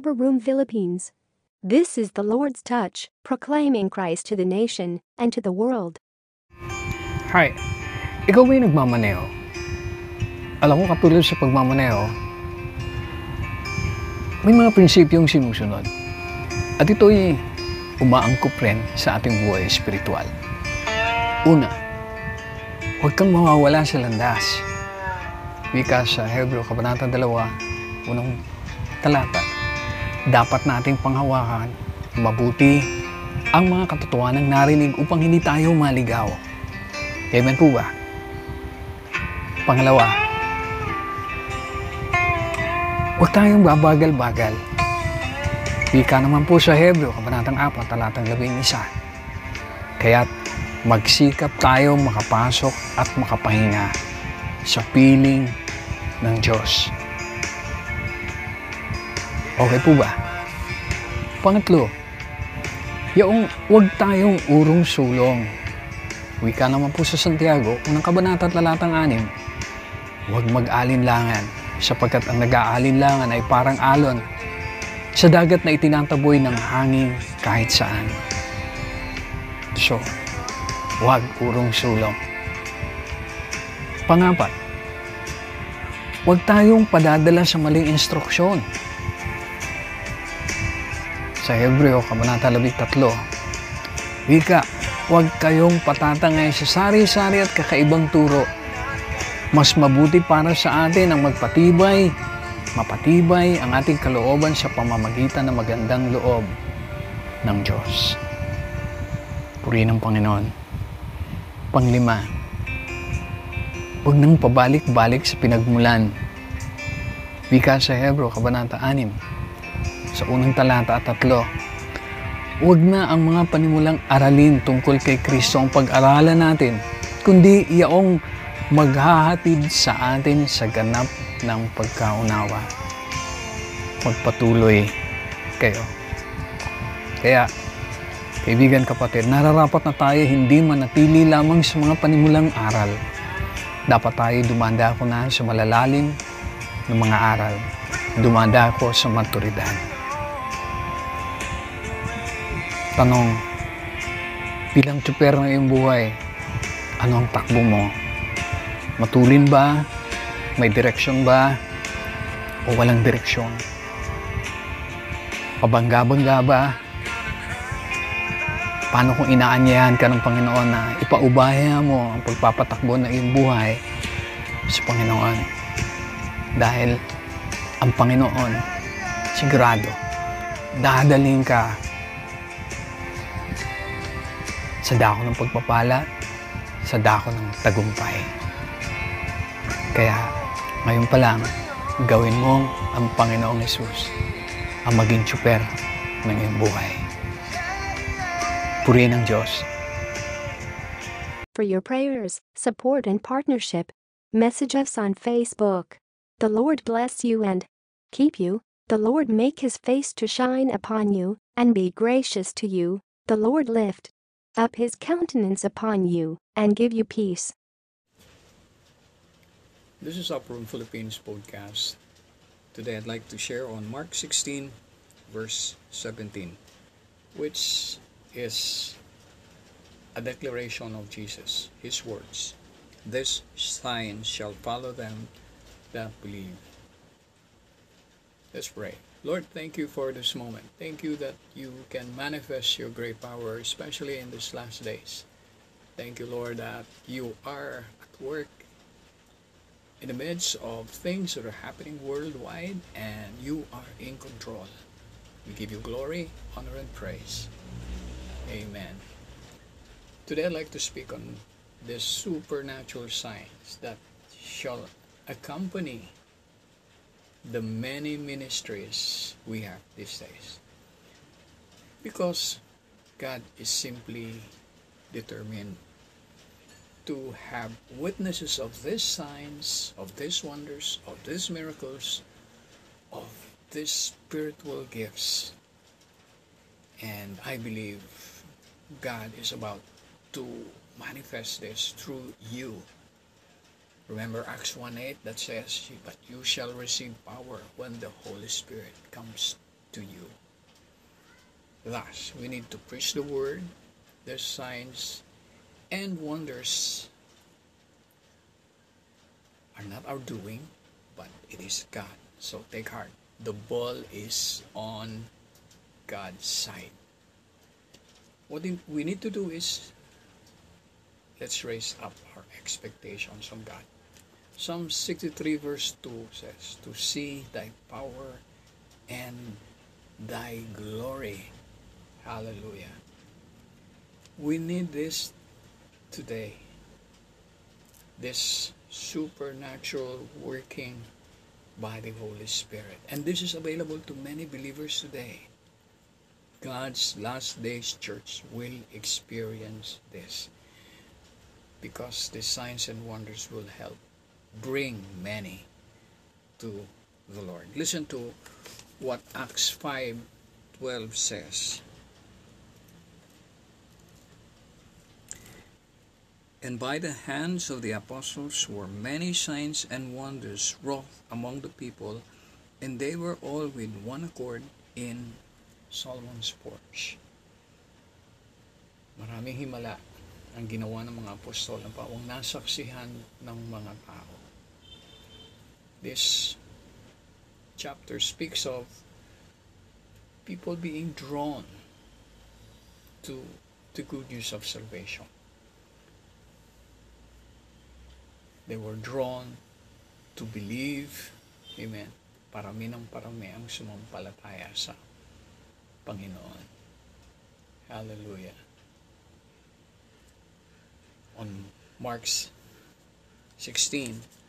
Upper Room Philippines. This is the Lord's touch, proclaiming Christ to the nation and to the world. Hi, ikaw ba yung nagmamaneho? Alam mo, katulad sa pagmamaneho, may mga prinsipyong sinusunod. At ito'y umaangkop rin sa ating buhay espiritual. Una, huwag kang mawawala sa landas. Wika sa Hebreo, Kabanata 2, unang talata. Dapat nating panghawakan mabuti ang mga katotohanang narinig upang hindi tayo maligaw. Amen po ba? Pangalawa, huwag tayong babagal-bagal. Wika naman po sa Hebreo, Kabanatang 4, talatang 11. Kaya't magsikap tayo makapasok at makapahinga sa piling ng Diyos. Okay po ba? Pangatlo, yung huwag tayong urong sulong. Wika naman po sa Santiago, unang kabanata at lalatang anim, huwag mag-alinlangan sapagkat ang nag-aalinlangan ay parang alon sa dagat na itinataboy ng hangin kahit saan. So, huwag urong sulong. Pangapat, huwag tayong padadala sa maling instruksyon. Sa Hebreo, Kabanata 13, Wika, huwag kayong patatangay sa sari-sari at kakaibang turo. Mas mabuti para sa atin ang magpatibay, mapatibay ang ating kalooban sa pamamagitan ng magandang loob ng Diyos. Purihin ng Panginoon. Panglima, huwag nang pabalik-balik sa pinagmulan. Wika sa Hebreo, Kabanata 6, sa unang talata at tatlo. Huwag na ang mga panimulang aralin tungkol kay Kristo ang pag-aralan natin, kundi iyaong maghahatid sa atin sa ganap ng pagkaunawa. Magpatuloy kayo. Kaya, kaibigan kapatid, nararapat na tayo hindi manatili lamang sa mga panimulang aral. Dapat tayo dumanda ko na sa malalalim ng mga aral. Dumanda ko sa maturidad. Tanong, bilang tsuper ng iyong buhay, ano ang takbo mo? Matulin ba? May direksyon ba? O walang direksyon? Pabangga-bangga ba? Paano kung inaanyayahan ka ng Panginoon na ipaubaya mo ang pagpapatakbo ng iyong buhay sa Panginoon? Dahil ang Panginoon, sigurado, dadaling ka sa dako ng pagpapala, sa dako ng tagumpay. Kaya, ngayon pa lang, gawin mo ang Panginoong Yesus ang maging tsuper ng iyong buhay. Purihin ang Diyos. For your prayers, support, and partnership, message us on Facebook. The Lord bless you and keep you. The Lord make his face to shine upon you and be gracious to you. The Lord lift up his countenance upon you and give you peace. This is Upper Room Philippines podcast. Today I'd like to share on Mark 16, verse 17, which is a declaration of Jesus, his words. This sign shall follow them that believe. Let's pray. Lord, thank you for this moment. Thank you that you can manifest your great power, especially in these last days. Thank you, Lord, that you are at work in the midst of things that are happening worldwide and you are in control. We give you glory, honor, and praise. Amen. Today I'd like to speak on the supernatural signs that shall accompany the many ministries we have these days. Because God is simply determined to have witnesses of these signs, of these wonders, of these miracles, of these spiritual gifts. And I believe God is about to manifest this through you. Remember Acts 1 8 that says, But you shall receive power when the Holy Spirit comes to you. Thus, we need to preach the word, the signs and wonders are not our doing, but it is God. So take heart. The ball is on God's side. What we need to do is let's raise up our expectations on God. Psalm 63 verse 2 says, To see thy power and thy glory. Hallelujah. We need this today. This supernatural working by the Holy Spirit. And this is available to many believers today. God's last days church will experience this because the signs and wonders will help bring many to the Lord. Listen to what Acts 5:12 says. And by the hands of the apostles were many signs and wonders wrought among the people, and they were all with one accord in Solomon's porch. Maraming himala ang ginawa ng mga apostol ng pawang nasaksihan ng mga tao. This chapter speaks of people being drawn to the good news of salvation. They were drawn to believe, amen, parami ng parami ang sumampalataya sa Panginoon. Hallelujah. On Mark's 16,